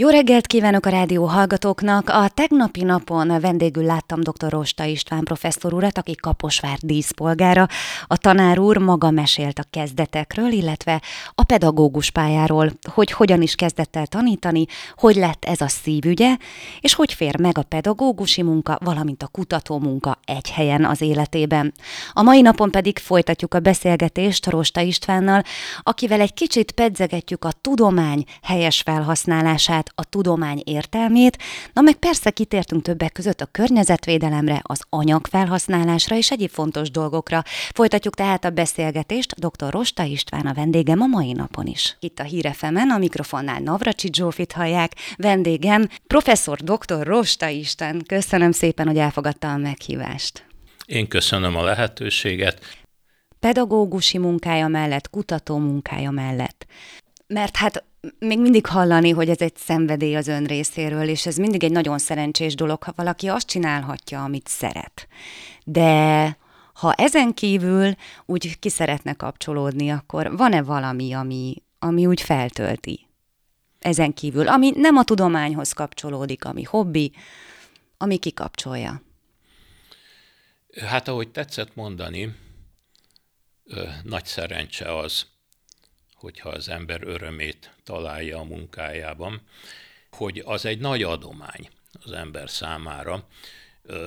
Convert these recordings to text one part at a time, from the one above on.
Jó reggelt kívánok a rádió hallgatóknak! A tegnapi napon vendégül láttam dr. Rosta István professzor urat, aki Kaposvár díszpolgára. A tanár úr maga mesélt a kezdetekről, illetve a pedagógus pályáról, hogy hogyan is kezdett el tanítani, hogy lett ez a szívügye, és hogy fér meg a pedagógusi munka, valamint a kutató munka egy helyen az életében. A mai napon pedig folytatjuk a beszélgetést Rosta Istvánnal, akivel egy kicsit pedzegetjük a tudomány helyes felhasználását, a tudomány értelmét, na meg persze kitértünk többek között a környezetvédelemre, az anyagfelhasználásra és egyéb fontos dolgokra. Folytatjuk tehát a beszélgetést, dr. Rosta István a vendégem a mai napon is. Itt a Hírefemen, a mikrofonnál Navracsi Zsófit hallják, vendégem professzor dr. Rosta István. Köszönöm szépen, hogy elfogadta a meghívást. Én köszönöm a lehetőséget. Pedagógusi munkája mellett, kutató munkája mellett. Mert hát még mindig hallani, hogy ez egy szenvedély az ön részéről, és ez mindig egy nagyon szerencsés dolog, ha valaki azt csinálhatja, amit szeret. De ha ezen kívül úgy ki szeretne kapcsolódni, akkor van-e valami, ami, ami úgy feltölti? Ezen kívül, ami nem a tudományhoz kapcsolódik, ami hobbi, ami kikapcsolja. Hát ahogy tetszett mondani, nagy szerencse az, hogyha az ember örömét találja a munkájában, hogy az egy nagy adomány az ember számára.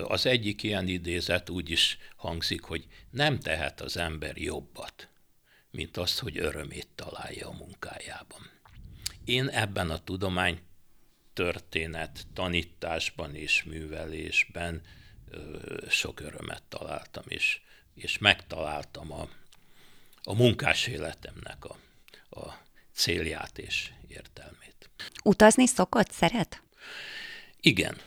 Az egyik ilyen idézet úgy is hangzik, hogy nem tehet az ember jobbat, mint azt, hogy örömét találja a munkájában. Én ebben a tudomány történet tanításban és művelésben sok örömet találtam, és, és megtaláltam a, a munkás életemnek a a célját és értelmét. Utazni szokott, szeret? Igen,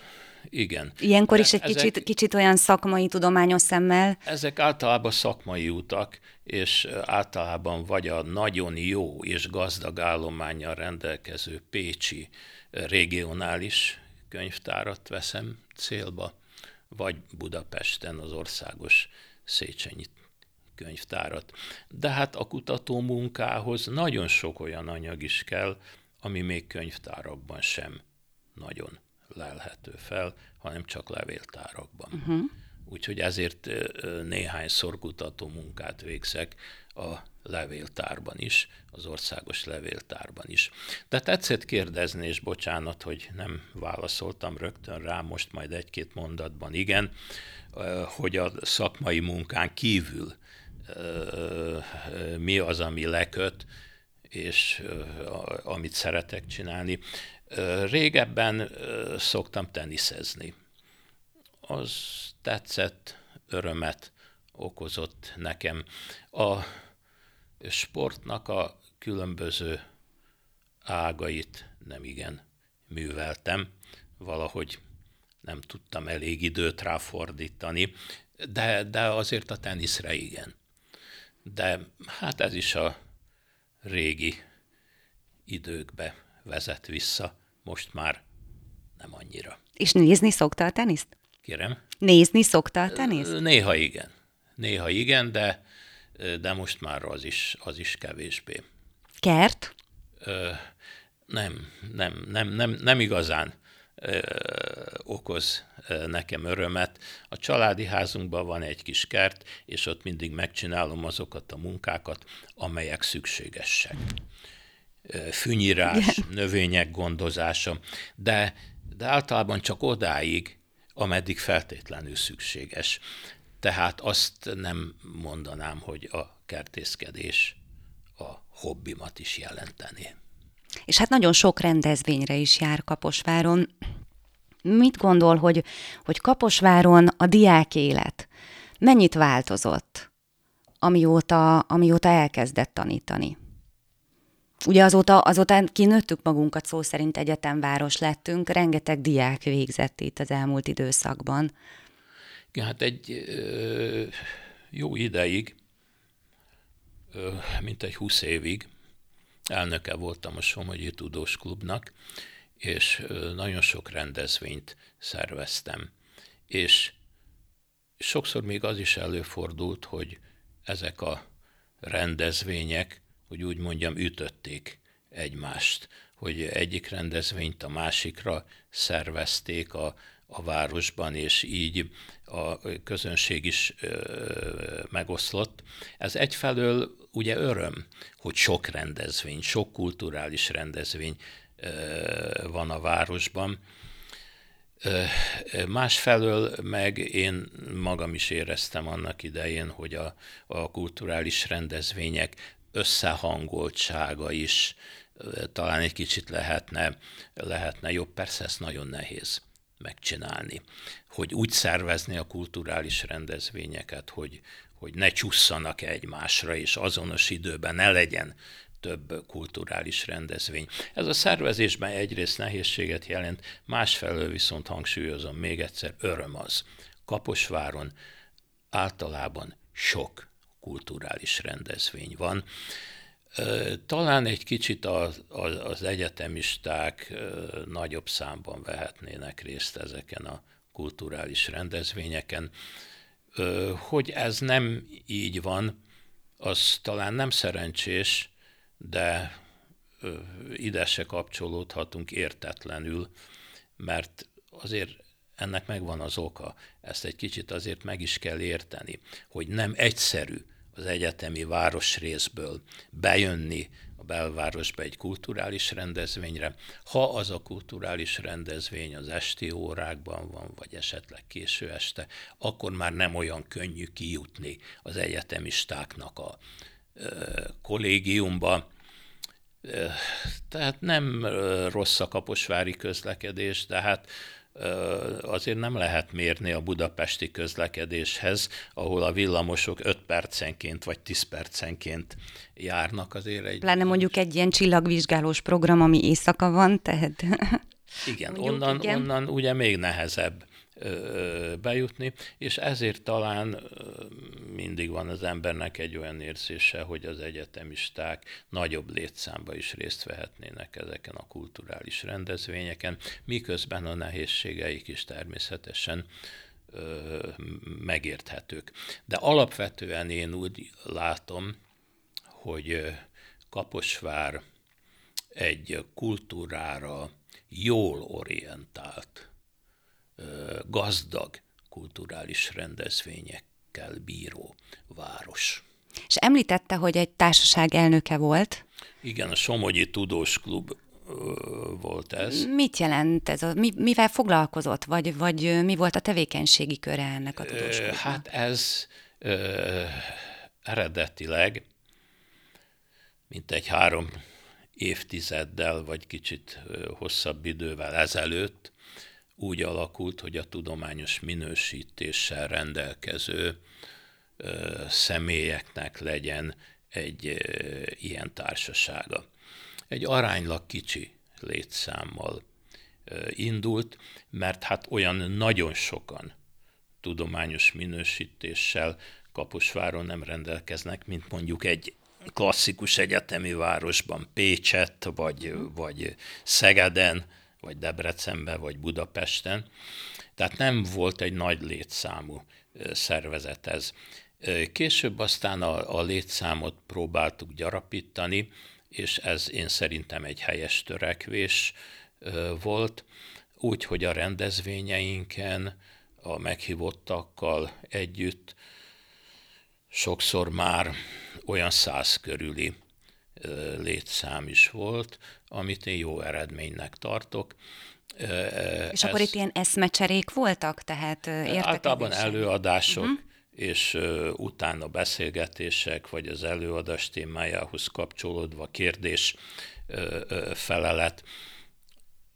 igen. Ilyenkor is egy ezek, kicsit, kicsit olyan szakmai, tudományos szemmel. Ezek általában szakmai utak, és általában vagy a nagyon jó és gazdag állományjal rendelkező Pécsi regionális könyvtárat veszem célba, vagy Budapesten az országos Széchenyi könyvtárat. De hát a kutató munkához nagyon sok olyan anyag is kell, ami még könyvtárakban sem nagyon lelhető fel, hanem csak levéltárakban. Uh-huh. Úgyhogy ezért néhányszor kutató munkát végzek a levéltárban is, az országos levéltárban is. De tetszett kérdezni, és bocsánat, hogy nem válaszoltam rögtön rá, most majd egy-két mondatban igen, hogy a szakmai munkán kívül mi az, ami leköt, és amit szeretek csinálni. Régebben szoktam teniszezni. Az tetszett, örömet okozott nekem. A sportnak a különböző ágait nem igen műveltem, valahogy nem tudtam elég időt ráfordítani, de, de azért a teniszre igen de hát ez is a régi időkbe vezet vissza, most már nem annyira. És nézni szokta a teniszt? Kérem? Nézni szokta a teniszt? Néha igen. Néha igen, de, de most már az is, az is kevésbé. Kert? Ö, nem, nem, nem, nem, nem igazán okoz nekem örömet. A családi házunkban van egy kis kert, és ott mindig megcsinálom azokat a munkákat, amelyek szükségesek. Fűnyírás, Igen. növények gondozása, de, de általában csak odáig, ameddig feltétlenül szükséges. Tehát azt nem mondanám, hogy a kertészkedés a hobbimat is jelenteni. És hát nagyon sok rendezvényre is jár Kaposváron. Mit gondol, hogy, hogy Kaposváron a diák élet mennyit változott, amióta, amióta elkezdett tanítani? Ugye azóta, azóta kinőttük magunkat, szó szerint egyetemváros lettünk, rengeteg diák végzett itt az elmúlt időszakban. Ja, hát egy jó ideig, mint egy húsz évig elnöke voltam a Somogyi Tudós Klubnak, és nagyon sok rendezvényt szerveztem. És sokszor még az is előfordult, hogy ezek a rendezvények, hogy úgy mondjam, ütötték egymást. hogy egyik rendezvényt a másikra szervezték a, a városban, és így a közönség is ö, megoszlott. Ez egyfelől ugye öröm, hogy sok rendezvény, sok kulturális rendezvény van a városban, Másfelől meg én magam is éreztem annak idején, hogy a, a kulturális rendezvények összehangoltsága is talán egy kicsit lehetne, lehetne jobb. Persze ez nagyon nehéz megcsinálni. Hogy úgy szervezni a kulturális rendezvényeket, hogy, hogy ne csusszanak egymásra, és azonos időben ne legyen több kulturális rendezvény. Ez a szervezésben egyrészt nehézséget jelent, másfelől viszont hangsúlyozom még egyszer, öröm az. Kaposváron általában sok kulturális rendezvény van. Talán egy kicsit az, az egyetemisták nagyobb számban vehetnének részt ezeken a kulturális rendezvényeken. Hogy ez nem így van, az talán nem szerencsés, de ide se kapcsolódhatunk értetlenül, mert azért ennek megvan az oka. Ezt egy kicsit azért meg is kell érteni, hogy nem egyszerű az egyetemi városrészből bejönni belvárosba egy kulturális rendezvényre. Ha az a kulturális rendezvény az esti órákban van, vagy esetleg késő este, akkor már nem olyan könnyű kijutni az egyetemistáknak a kollégiumba. Tehát nem rossz a kaposvári közlekedés, de hát azért nem lehet mérni a budapesti közlekedéshez, ahol a villamosok 5 percenként vagy 10 percenként járnak azért egy... Pláne mondjuk egy ilyen csillagvizsgálós program, ami éjszaka van, tehát... Igen, mondjuk, onnan, igen. onnan ugye még nehezebb bejutni, és ezért talán mindig van az embernek egy olyan érzése, hogy az egyetemisták nagyobb létszámba is részt vehetnének ezeken a kulturális rendezvényeken, miközben a nehézségeik is természetesen megérthetők. De alapvetően én úgy látom, hogy Kaposvár egy kultúrára jól orientált gazdag kulturális rendezvényekkel bíró város. És említette, hogy egy társaság elnöke volt. Igen, a Somogyi Tudós Klub volt ez. Mit jelent ez? A, mi, mivel foglalkozott, vagy, vagy mi volt a tevékenységi köre ennek a tudós klubnak? Hát ez ö, eredetileg, mint egy három évtizeddel, vagy kicsit hosszabb idővel ezelőtt úgy alakult, hogy a tudományos minősítéssel rendelkező ö, személyeknek legyen egy ö, ilyen társasága. Egy aránylag kicsi létszámmal ö, indult, mert hát olyan nagyon sokan tudományos minősítéssel Kaposváron nem rendelkeznek, mint mondjuk egy klasszikus egyetemi városban, Pécset, vagy, vagy Szegeden, vagy Debrecenben, vagy Budapesten. Tehát nem volt egy nagy létszámú szervezet ez. Később aztán a, a létszámot próbáltuk gyarapítani, és ez én szerintem egy helyes törekvés volt, úgy, hogy a rendezvényeinken a meghívottakkal együtt sokszor már olyan száz körüli létszám is volt, amit én jó eredménynek tartok. És Ez, akkor itt ilyen eszmecserék voltak? Tehát Általában előadások, uh-huh. és utána beszélgetések, vagy az előadás témájához kapcsolódva kérdés, felelet.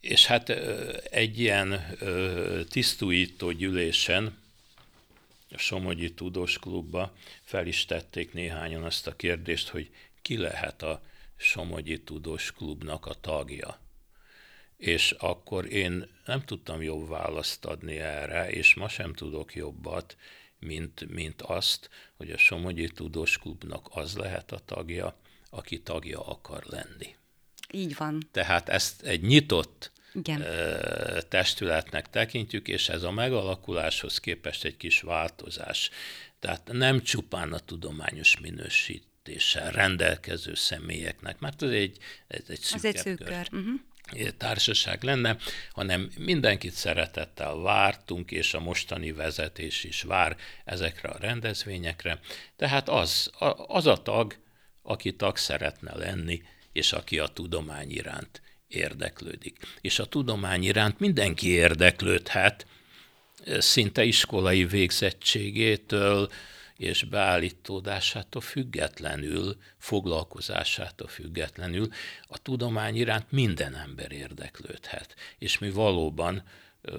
És hát egy ilyen tisztújító gyűlésen, a Somogyi Tudós Klubba fel is tették néhányan azt a kérdést, hogy ki lehet a Somogyi Tudós Klubnak a tagja. És akkor én nem tudtam jobb választ adni erre, és ma sem tudok jobbat, mint, mint azt, hogy a Somogyi Tudós Klubnak az lehet a tagja, aki tagja akar lenni. Így van. Tehát ezt egy nyitott Igen. testületnek tekintjük, és ez a megalakuláshoz képest egy kis változás. Tehát nem csupán a tudományos minősít vezetéssel rendelkező személyeknek, mert ez egy, ez egy szűk, egy szűk kör. Uh-huh. társaság lenne, hanem mindenkit szeretettel vártunk, és a mostani vezetés is vár ezekre a rendezvényekre. Tehát az, az a tag, aki tag szeretne lenni, és aki a tudomány iránt érdeklődik. És a tudomány iránt mindenki érdeklődhet, szinte iskolai végzettségétől és beállítódásától függetlenül, foglalkozásától függetlenül a tudomány iránt minden ember érdeklődhet. És mi valóban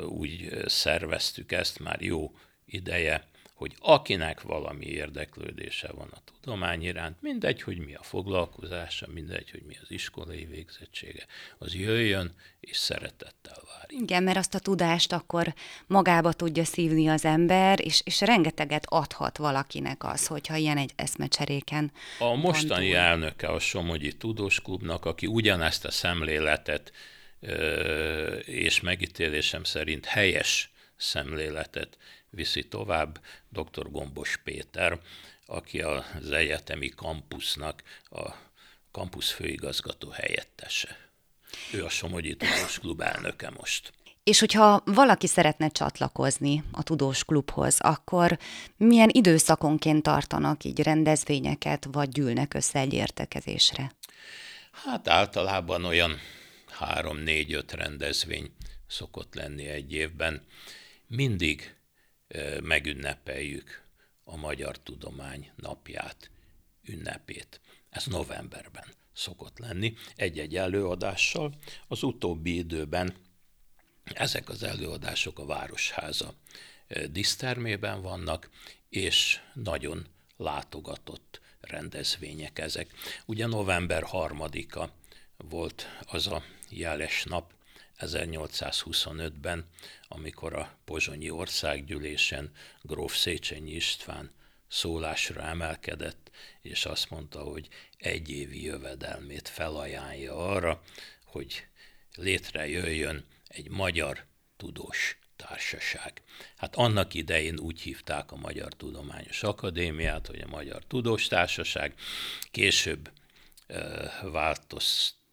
úgy szerveztük ezt már jó ideje, hogy akinek valami érdeklődése van a tudomány iránt, mindegy, hogy mi a foglalkozása, mindegy, hogy mi az iskolai végzettsége, az jöjjön és szeretettel vár. Igen, mert azt a tudást akkor magába tudja szívni az ember, és, és rengeteget adhat valakinek az, hogyha ilyen egy eszmecseréken A mostani elnöke a Somogyi Tudós Klubnak, aki ugyanezt a szemléletet és megítélésem szerint helyes szemléletet viszi tovább dr. Gombos Péter, aki az egyetemi kampusznak a kampusz főigazgató helyettese. Ő a Somogyi Tudós Klub elnöke most. És hogyha valaki szeretne csatlakozni a Tudós Klubhoz, akkor milyen időszakonként tartanak így rendezvényeket, vagy gyűlnek össze egy értekezésre? Hát általában olyan három-négy-öt rendezvény szokott lenni egy évben. Mindig megünnepeljük a Magyar Tudomány napját, ünnepét. Ez novemberben szokott lenni, egy-egy előadással. Az utóbbi időben ezek az előadások a Városháza disztermében vannak, és nagyon látogatott rendezvények ezek. Ugye november harmadika volt az a jeles nap, 1825-ben, amikor a Pozsonyi Országgyűlésen gróf Széchenyi István szólásra emelkedett, és azt mondta, hogy egy évi jövedelmét felajánlja arra, hogy létrejöjjön egy magyar tudós társaság. Hát annak idején úgy hívták a Magyar Tudományos Akadémiát, hogy a Magyar Tudós Társaság, később ö,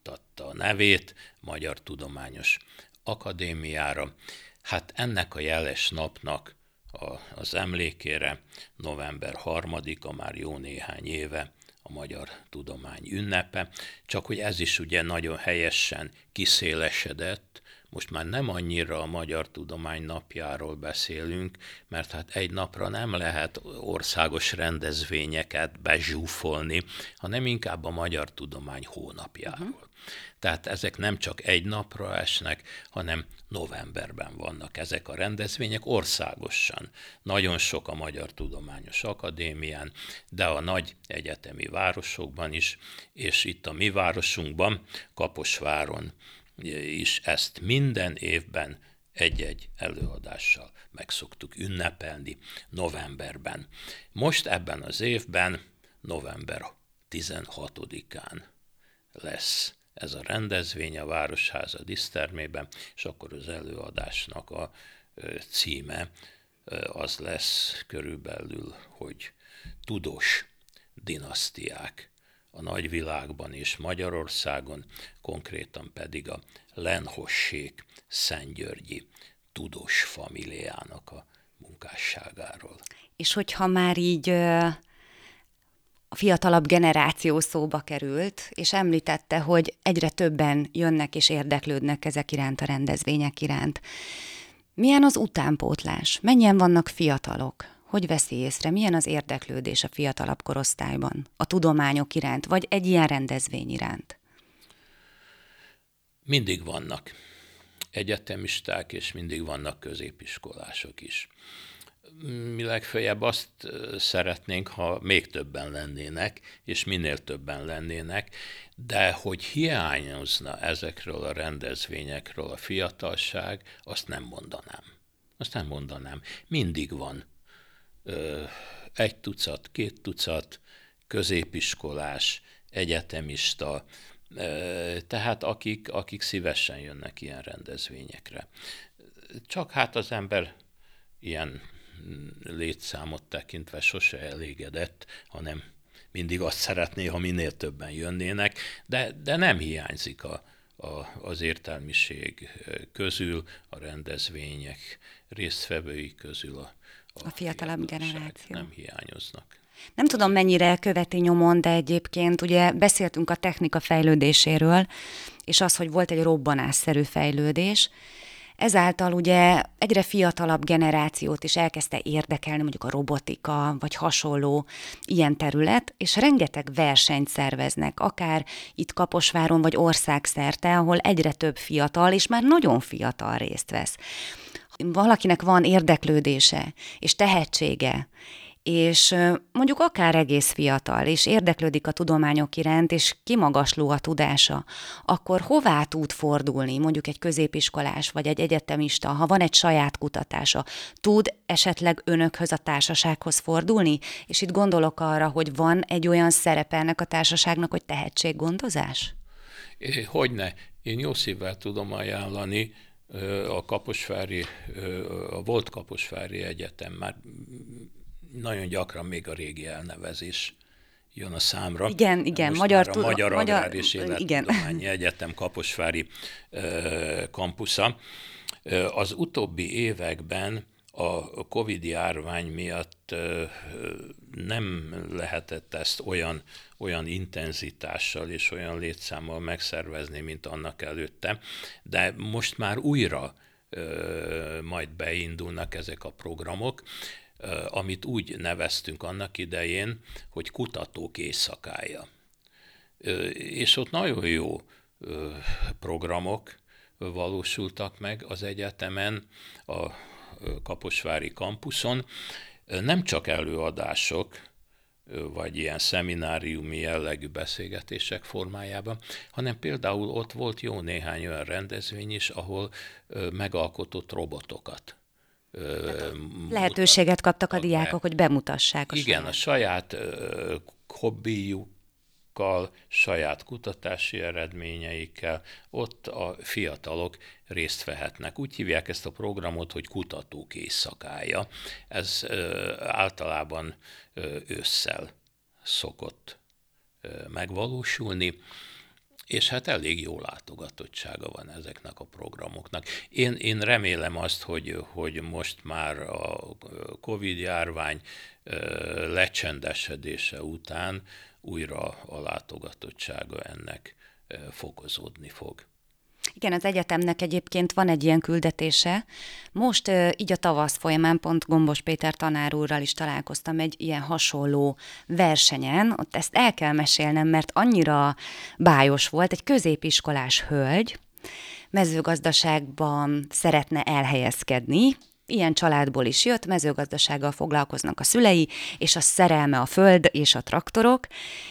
változtatta a nevét Magyar Tudományos Akadémiára. Hát ennek a jeles napnak a, az emlékére november 3-a már jó néhány éve a Magyar Tudomány ünnepe, csak hogy ez is ugye nagyon helyesen kiszélesedett, most már nem annyira a Magyar Tudomány napjáról beszélünk, mert hát egy napra nem lehet országos rendezvényeket bezsúfolni, hanem inkább a Magyar Tudomány hónapjáról. Tehát ezek nem csak egy napra esnek, hanem novemberben vannak ezek a rendezvények országosan. Nagyon sok a Magyar Tudományos Akadémián, de a nagy egyetemi városokban is, és itt a mi városunkban, Kaposváron is ezt minden évben egy-egy előadással meg szoktuk ünnepelni novemberben. Most ebben az évben, november 16-án lesz ez a rendezvény a Városháza disztermében, és akkor az előadásnak a címe az lesz körülbelül, hogy tudós dinasztiák a nagyvilágban és Magyarországon, konkrétan pedig a Lenhossék Szentgyörgyi tudós familiának a munkásságáról. És hogyha már így fiatalabb generáció szóba került, és említette, hogy egyre többen jönnek és érdeklődnek ezek iránt a rendezvények iránt. Milyen az utánpótlás? Mennyien vannak fiatalok? Hogy veszi észre, milyen az érdeklődés a fiatalabb korosztályban, a tudományok iránt, vagy egy ilyen rendezvény iránt? Mindig vannak egyetemisták, és mindig vannak középiskolások is mi legfeljebb azt szeretnénk, ha még többen lennének, és minél többen lennének, de hogy hiányozna ezekről a rendezvényekről a fiatalság, azt nem mondanám. Azt nem mondanám. Mindig van egy tucat, két tucat középiskolás, egyetemista, tehát akik, akik szívesen jönnek ilyen rendezvényekre. Csak hát az ember ilyen létszámot tekintve sose elégedett, hanem mindig azt szeretné, ha minél többen jönnének, de, de nem hiányzik a, a, az értelmiség közül, a rendezvények résztvevői közül a, a, a fiatalabb generáció. Nem hiányoznak. Nem tudom, mennyire követi nyomon, de egyébként ugye beszéltünk a technika fejlődéséről, és az, hogy volt egy robbanásszerű fejlődés, Ezáltal ugye egyre fiatalabb generációt is elkezdte érdekelni mondjuk a robotika, vagy hasonló ilyen terület, és rengeteg versenyt szerveznek, akár itt Kaposváron, vagy országszerte, ahol egyre több fiatal, és már nagyon fiatal részt vesz. Valakinek van érdeklődése és tehetsége, és mondjuk akár egész fiatal, és érdeklődik a tudományok iránt, és kimagasló a tudása, akkor hová tud fordulni, mondjuk egy középiskolás vagy egy egyetemista, ha van egy saját kutatása, tud esetleg önökhöz a társasághoz fordulni? És itt gondolok arra, hogy van egy olyan szerepe ennek a társaságnak, hogy tehetséggondozás? Hogyne. Én jó szívvel tudom ajánlani a Kaposvári, a volt Kaposvári Egyetem már nagyon gyakran még a régi elnevezés jön a számra. Igen, igen. Most magyar, a Magyar, magyar Agrár és Élettudományi Egyetem Kaposvári uh, kampusza. Az utóbbi években a Covid járvány miatt nem lehetett ezt olyan, olyan intenzitással és olyan létszámmal megszervezni, mint annak előtte, de most már újra majd beindulnak ezek a programok amit úgy neveztünk annak idején, hogy kutatók éjszakája. És ott nagyon jó programok valósultak meg az egyetemen, a Kaposvári kampuszon. Nem csak előadások, vagy ilyen szemináriumi jellegű beszélgetések formájában, hanem például ott volt jó néhány olyan rendezvény is, ahol megalkotott robotokat Lehetőséget kaptak a diákok, hogy bemutassák a Igen, saját. a saját hobbijukkal, saját kutatási eredményeikkel, ott a fiatalok részt vehetnek. Úgy hívják ezt a programot, hogy kutatók éjszakája. Ez általában ősszel szokott megvalósulni és hát elég jó látogatottsága van ezeknek a programoknak. Én, én remélem azt, hogy, hogy most már a Covid járvány lecsendesedése után újra a látogatottsága ennek fokozódni fog. Igen, az egyetemnek egyébként van egy ilyen küldetése. Most így a tavasz folyamán pont Gombos Péter tanár úrral is találkoztam egy ilyen hasonló versenyen. Ott ezt el kell mesélnem, mert annyira bájos volt. Egy középiskolás hölgy mezőgazdaságban szeretne elhelyezkedni, Ilyen családból is jött, mezőgazdasággal foglalkoznak a szülei, és a szerelme a föld és a traktorok,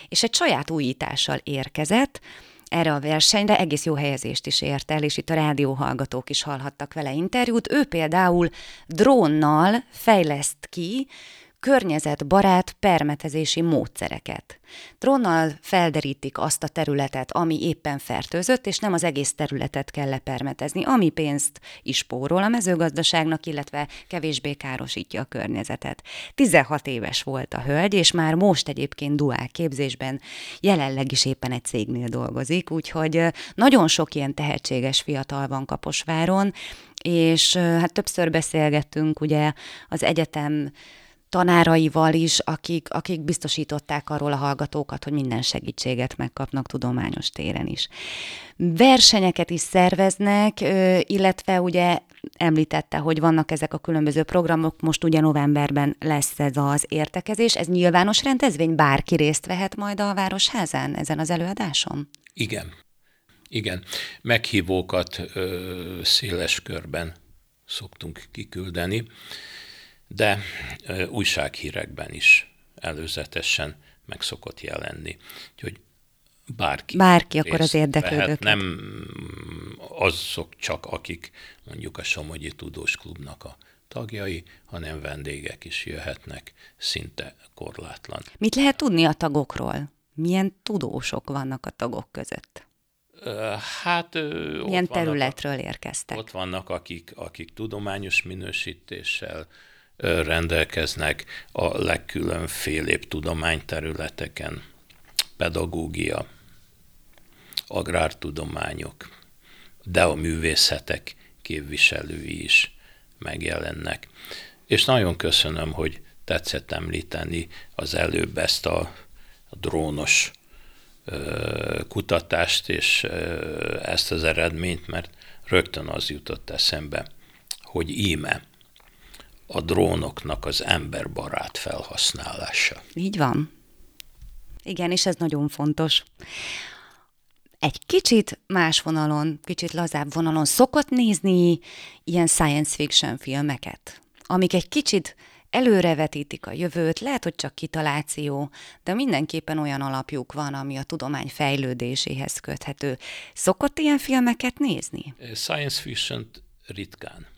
és egy saját újítással érkezett, erre a versenyre, egész jó helyezést is ért el, és itt a rádióhallgatók is hallhattak vele interjút. Ő például drónnal fejleszt ki környezetbarát permetezési módszereket. Drónnal felderítik azt a területet, ami éppen fertőzött, és nem az egész területet kell lepermetezni, ami pénzt is pórol a mezőgazdaságnak, illetve kevésbé károsítja a környezetet. 16 éves volt a hölgy, és már most egyébként duál képzésben jelenleg is éppen egy cégnél dolgozik, úgyhogy nagyon sok ilyen tehetséges fiatal van Kaposváron, és hát többször beszélgettünk ugye az egyetem tanáraival is, akik, akik biztosították arról a hallgatókat, hogy minden segítséget megkapnak tudományos téren is. Versenyeket is szerveznek, illetve ugye említette, hogy vannak ezek a különböző programok, most ugye novemberben lesz ez az értekezés, ez nyilvános rendezvény, bárki részt vehet majd a Városházán ezen az előadáson? Igen, igen. Meghívókat ö, széles körben szoktunk kiküldeni de újsághírekben is előzetesen meg szokott jelenni. Úgyhogy bárki. Bárki, akkor az érdeklődők. Nem azok csak, akik mondjuk a Somogyi Tudós Klubnak a tagjai, hanem vendégek is jöhetnek, szinte korlátlan. Mit lehet tudni a tagokról? Milyen tudósok vannak a tagok között? Hát, Milyen területről vannak, érkeztek? Ott vannak, akik, akik tudományos minősítéssel rendelkeznek a legkülönfélébb tudományterületeken, pedagógia, agrártudományok, de a művészetek képviselői is megjelennek. És nagyon köszönöm, hogy tetszett említeni az előbb ezt a, drónos kutatást és ezt az eredményt, mert rögtön az jutott eszembe, hogy íme a drónoknak az emberbarát felhasználása. Így van. Igen, és ez nagyon fontos. Egy kicsit más vonalon, kicsit lazább vonalon szokott nézni ilyen science fiction filmeket, amik egy kicsit előrevetítik a jövőt, lehet, hogy csak kitaláció, de mindenképpen olyan alapjuk van, ami a tudomány fejlődéséhez köthető. Szokott ilyen filmeket nézni? Science fiction ritkán.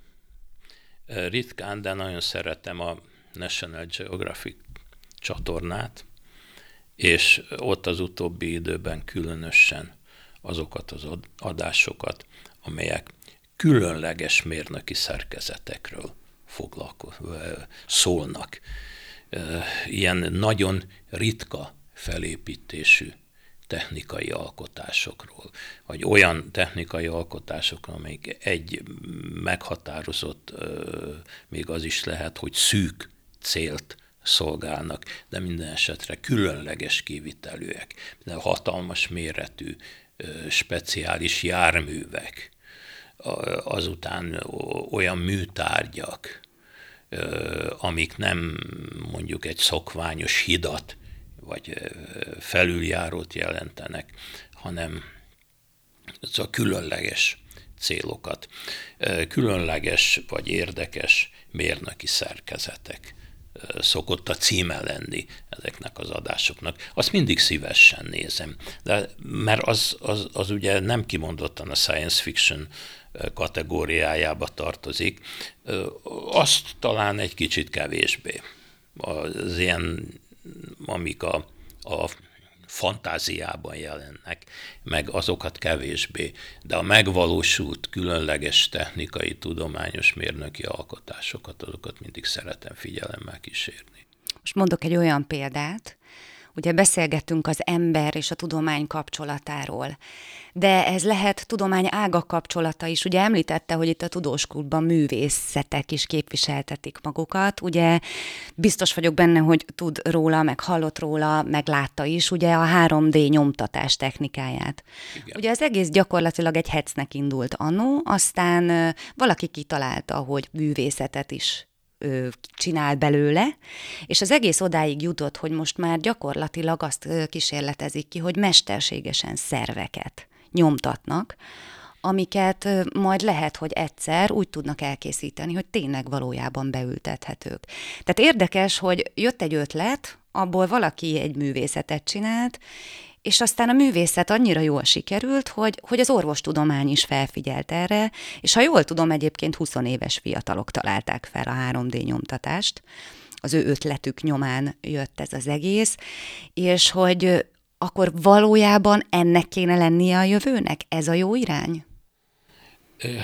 Ritkán, de nagyon szeretem a National Geographic csatornát, és ott az utóbbi időben különösen azokat az adásokat, amelyek különleges mérnöki szerkezetekről foglalko- szólnak. Ilyen nagyon ritka felépítésű technikai alkotásokról, vagy olyan technikai alkotásokról, amelyik egy meghatározott, még az is lehet, hogy szűk célt szolgálnak, de minden esetre különleges kivitelűek, de hatalmas méretű, speciális járművek, azután olyan műtárgyak, amik nem mondjuk egy szokványos hidat vagy felüljárót jelentenek, hanem az a különleges célokat, különleges vagy érdekes mérnöki szerkezetek szokott a címe lenni ezeknek az adásoknak. Azt mindig szívesen nézem, de mert az, az, az ugye nem kimondottan a science fiction kategóriájába tartozik, azt talán egy kicsit kevésbé. Az ilyen, amik a, a fantáziában jelennek, meg azokat kevésbé, de a megvalósult különleges technikai, tudományos mérnöki alkotásokat, azokat mindig szeretem figyelemmel kísérni. Most mondok egy olyan példát, Ugye beszélgettünk az ember és a tudomány kapcsolatáról, de ez lehet tudomány ága kapcsolata is. Ugye említette, hogy itt a tudós klubban művészetek is képviseltetik magukat. Ugye biztos vagyok benne, hogy tud róla, meg hallott róla, meg látta is ugye a 3D nyomtatás technikáját. Igen. Ugye az egész gyakorlatilag egy hecnek indult annó, aztán valaki kitalálta, hogy művészetet is ö, csinál belőle, és az egész odáig jutott, hogy most már gyakorlatilag azt kísérletezik ki, hogy mesterségesen szerveket nyomtatnak, amiket majd lehet, hogy egyszer úgy tudnak elkészíteni, hogy tényleg valójában beültethetők. Tehát érdekes, hogy jött egy ötlet, abból valaki egy művészetet csinált, és aztán a művészet annyira jól sikerült, hogy, hogy az orvostudomány is felfigyelt erre, és ha jól tudom, egyébként 20 éves fiatalok találták fel a 3D nyomtatást, az ő ötletük nyomán jött ez az egész, és hogy akkor valójában ennek kéne lennie a jövőnek? Ez a jó irány?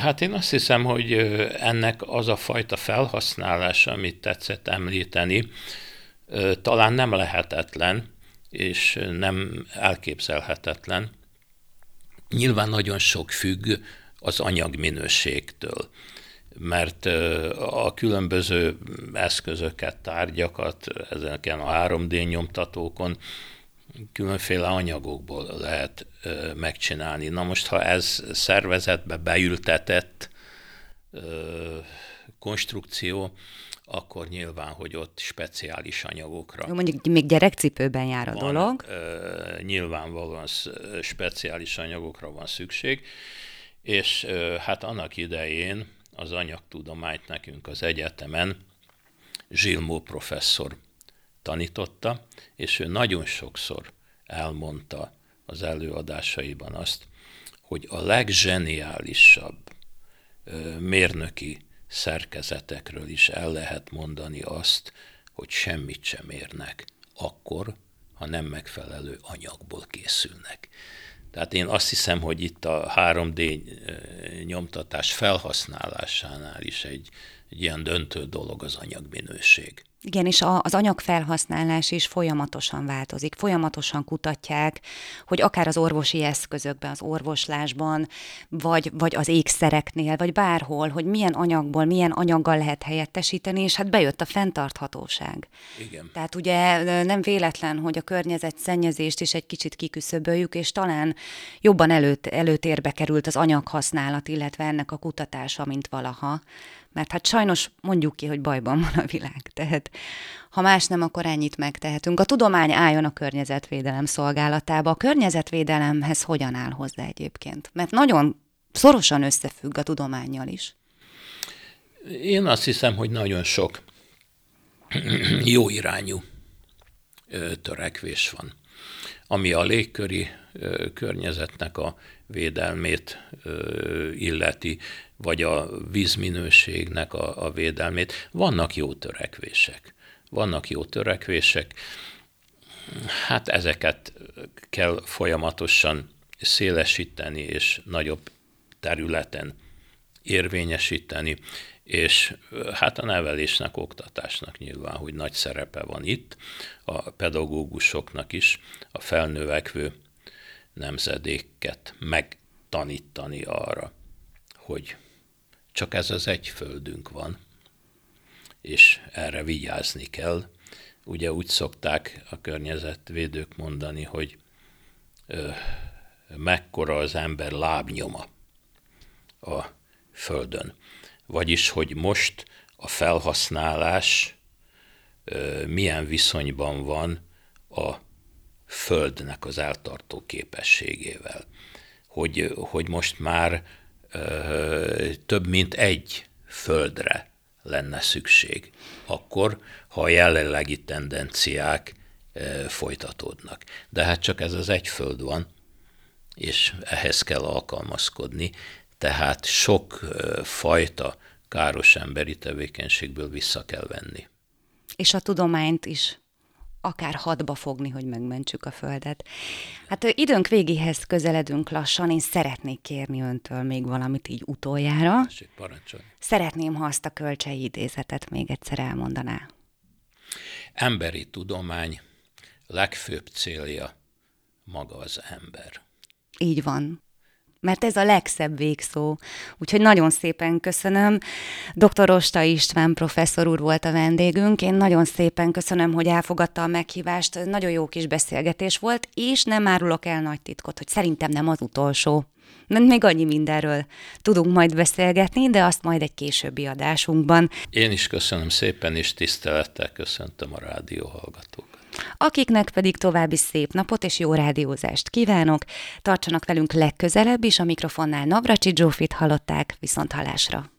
Hát én azt hiszem, hogy ennek az a fajta felhasználása, amit tetszett említeni, talán nem lehetetlen, és nem elképzelhetetlen. Nyilván nagyon sok függ az anyagminőségtől, mert a különböző eszközöket, tárgyakat ezeken a 3D nyomtatókon különféle anyagokból lehet megcsinálni. Na most, ha ez szervezetbe beültetett konstrukció, akkor nyilván, hogy ott speciális anyagokra. Mondjuk még gyerekcipőben jár a van, dolog. Uh, nyilvánvalóan speciális anyagokra van szükség, és uh, hát annak idején az anyagtudományt nekünk az egyetemen Zsilmó professzor tanította, és ő nagyon sokszor elmondta az előadásaiban azt, hogy a legzseniálisabb mérnöki szerkezetekről is el lehet mondani azt, hogy semmit sem érnek akkor, ha nem megfelelő anyagból készülnek. Tehát én azt hiszem, hogy itt a 3D nyomtatás felhasználásánál is egy egy ilyen döntő dolog az anyagminőség. Igen, és a, az anyagfelhasználás is folyamatosan változik, folyamatosan kutatják, hogy akár az orvosi eszközökben, az orvoslásban, vagy, vagy az ékszereknél, vagy bárhol, hogy milyen anyagból, milyen anyaggal lehet helyettesíteni, és hát bejött a fenntarthatóság. Igen. Tehát ugye nem véletlen, hogy a környezet szennyezést is egy kicsit kiküszöböljük, és talán jobban előtt, előtérbe került az anyaghasználat, illetve ennek a kutatása, mint valaha mert hát sajnos mondjuk ki, hogy bajban van a világ. Tehát ha más nem, akkor ennyit megtehetünk. A tudomány álljon a környezetvédelem szolgálatába. A környezetvédelemhez hogyan áll hozzá egyébként? Mert nagyon szorosan összefügg a tudományjal is. Én azt hiszem, hogy nagyon sok jó irányú törekvés van, ami a légköri környezetnek a védelmét illeti, vagy a vízminőségnek a, a védelmét. Vannak jó törekvések. Vannak jó törekvések. Hát ezeket kell folyamatosan szélesíteni és nagyobb területen érvényesíteni, és hát a nevelésnek, oktatásnak nyilván, hogy nagy szerepe van itt, a pedagógusoknak is, a felnövekvő nemzedéket megtanítani arra, hogy csak ez az egy földünk van, és erre vigyázni kell. Ugye úgy szokták a környezetvédők mondani, hogy ö, mekkora az ember lábnyoma a földön. Vagyis, hogy most a felhasználás ö, milyen viszonyban van a földnek az eltartó képességével. Hogy, hogy most már több mint egy földre lenne szükség, akkor, ha a jelenlegi tendenciák folytatódnak. De hát csak ez az egy föld van, és ehhez kell alkalmazkodni, tehát sok fajta káros emberi tevékenységből vissza kell venni. És a tudományt is akár hadba fogni, hogy megmentsük a Földet. Hát időnk végéhez közeledünk lassan, én szeretnék kérni öntől még valamit így utoljára. Parancsolj. Szeretném, ha azt a kölcsei idézetet még egyszer elmondaná. Emberi tudomány legfőbb célja maga az ember. Így van mert ez a legszebb végszó. Úgyhogy nagyon szépen köszönöm. Dr. Rosta István professzor úr volt a vendégünk. Én nagyon szépen köszönöm, hogy elfogadta a meghívást. Nagyon jó kis beszélgetés volt, és nem árulok el nagy titkot, hogy szerintem nem az utolsó. Még annyi mindenről tudunk majd beszélgetni, de azt majd egy későbbi adásunkban. Én is köszönöm szépen, és tisztelettel köszöntöm a rádió hallgatókat. Akiknek pedig további szép napot és jó rádiózást kívánok, tartsanak velünk legközelebb is, a mikrofonnál Navracsi Zsófit hallották, viszont halásra.